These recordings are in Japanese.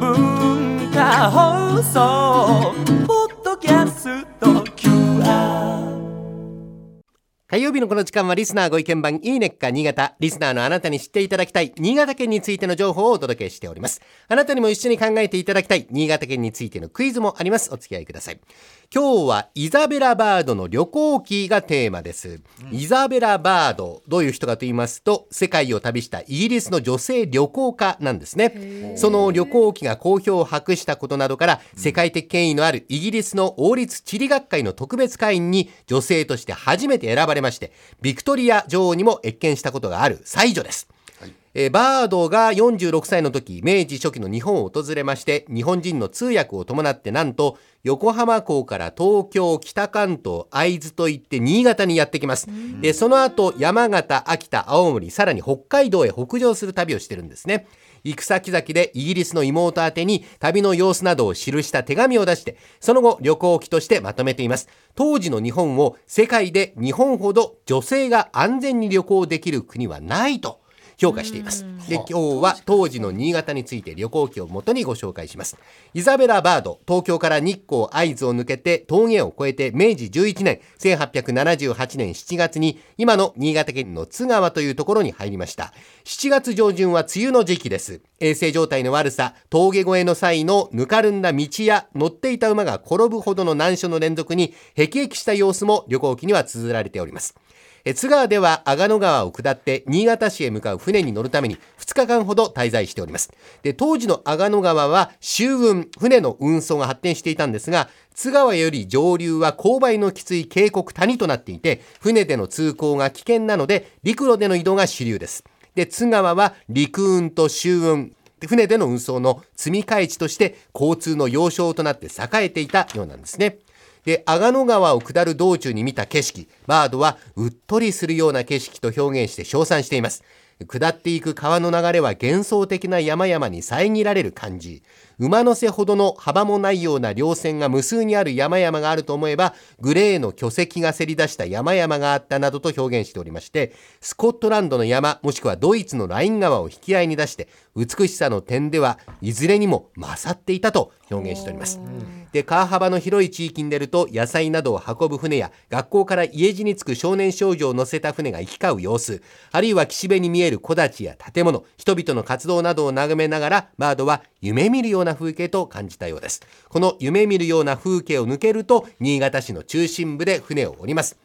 文化放送火曜日のこの時間はリスナーご意見番いいねっか新潟。リスナーのあなたに知っていただきたい新潟県についての情報をお届けしております。あなたにも一緒に考えていただきたい新潟県についてのクイズもあります。お付き合いください。今日はイザベラバードの旅行記がテーマです。イザベラバード、どういう人かと言いますと、世界を旅したイギリスの女性旅行家なんですね。その旅行記が好評を博したことなどから、世界的権威のあるイギリスの王立地理学会の特別会員に女性として初めて選ばれまして、ビクトリア女王にも謁見したことがある才女です。えーバードが46歳の時、明治初期の日本を訪れまして、日本人の通訳を伴ってなんと、横浜港から東京、北関東、会津といって新潟にやってきます。で、その後、山形、秋田、青森、さらに北海道へ北上する旅をしてるんですね。行く先々でイギリスの妹宛てに旅の様子などを記した手紙を出して、その後旅行記としてまとめています。当時の日本を世界で日本ほど女性が安全に旅行できる国はないと評価しています。で、今日は当時の新潟について旅行記をもとにご紹介します。イザベラ・バード、東京から日光会津を抜けて峠を越えて明治11年、1878年7月に今の新潟県の津川というところに入りました。7月上旬は梅雨の時期です。衛生状態の悪さ、峠越えの際のぬかるんだ道や乗っていた馬が転ぶほどの難所の連続に辟易した様子も旅行記には綴られております。え津川では阿賀野川を下って新潟市へ向かう船に乗るために2日間ほど滞在しております。で、当時の阿賀野川は舟運、船の運送が発展していたんですが、津川より上流は勾配のきつい渓谷谷となっていて、船での通行が危険なので、陸路での移動が主流です。で、津川は陸運と舟運、船での運送の積み替え地として交通の要衝となって栄えていたようなんですね。で、阿賀野川を下る道中に見た景色、バードはうっとりするような景色と表現して称賛しています。下っていく川の流れは幻想的な山々に遮られる感じ。馬の背ほどの幅もないような稜線が無数にある山々があると思えば、グレーの巨石がせり出した山々があったなどと表現しておりまして、スコットランドの山、もしくはドイツのライン川を引き合いに出して、美しさの点ではいずれにも勝っていたと表現しております。で、川幅の広い地域に出ると、野菜などを運ぶ船や、学校から家路に着く少年少女を乗せた船が行き交う様子、あるいは岸辺に見える木立や建物、人々の活動などを眺めながら、バードは夢見るような風景と感じたようです。この夢見るような風景を抜けると、新潟市の中心部で船を降ります。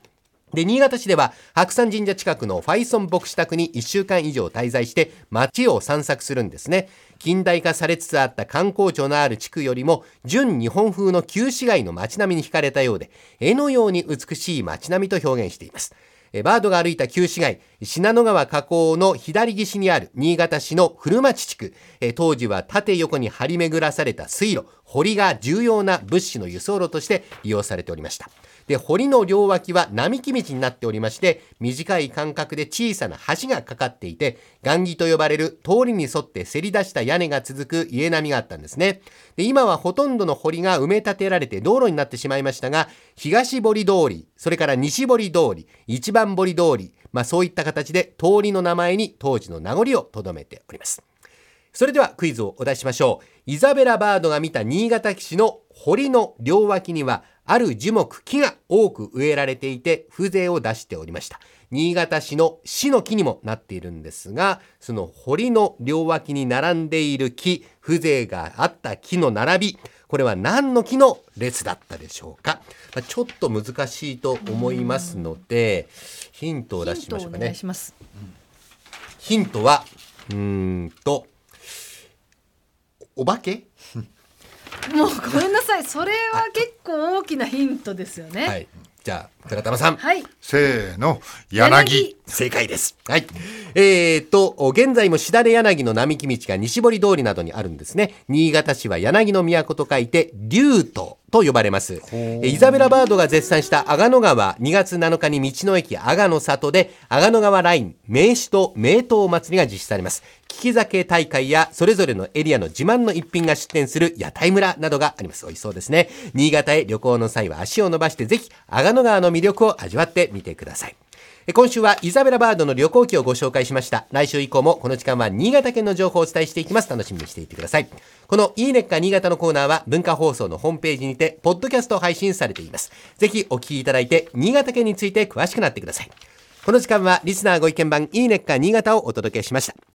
で、新潟市では白山神社近くのファイソン牧師宅に1週間以上滞在して街を散策するんですね。近代化されつつあった観光庁のある地区よりも純日本風の旧市街の街並みに惹かれたようで、絵のように美しい街並みと表現しています。えバードが歩いた旧市街、信濃川河口の左岸にある新潟市の古町地区、え当時は縦横に張り巡らされた水路、堀が重要な物資の輸送路として利用されておりました。で、堀の両脇は並木道になっておりまして、短い間隔で小さな橋がかかっていて、雁木と呼ばれる通りに沿ってせり出した屋根が続く家並みがあったんですね。で、今はほとんどの堀が埋め立てられて道路になってしまいましたが、東堀通り、それから西堀通り、一番堀通り、まあそういった形で通りの名前に当時の名残を留めております。それではクイズをお出ししましょう。イザベラ・バードが見た新潟騎士の堀の両脇には、ある樹木、木が多く植えられていて、風情を出しておりました。新潟市の市の木にもなっているんですが、その堀の両脇に並んでいる木、風情があった木の並び、これは何の木の列だったでしょうか？まあちょっと難しいと思いますので、ヒントを出しましょうかねヒントをお願い。します。ヒントは、うーんと、お化け？もうごめんなさい。それは結構大きなヒントですよね。はい。じゃあ、寺玉さん。はい。せーの、柳。正解です。はい。えーと、現在もしだれ柳の並木道が西堀通りなどにあるんですね。新潟市は柳の都と書いて、竜都と呼ばれます。えイザベラ・バードが絶賛した阿賀野川、2月7日に道の駅阿賀野里で、阿賀野川ライン、名手と名刀祭りが実施されます。利き酒大会や、それぞれのエリアの自慢の一品が出店する屋台村などがあります。美味しそうですね。新潟へ旅行の際は足を伸ばして、ぜひ、阿賀野川の魅力を味わってみてください。今週はイザベラバードの旅行記をご紹介しました。来週以降もこの時間は新潟県の情報をお伝えしていきます。楽しみにしていてください。このいいねっか新潟のコーナーは文化放送のホームページにて、ポッドキャスト配信されています。ぜひお聞きいただいて、新潟県について詳しくなってください。この時間はリスナーご意見番いいねっか新潟をお届けしました。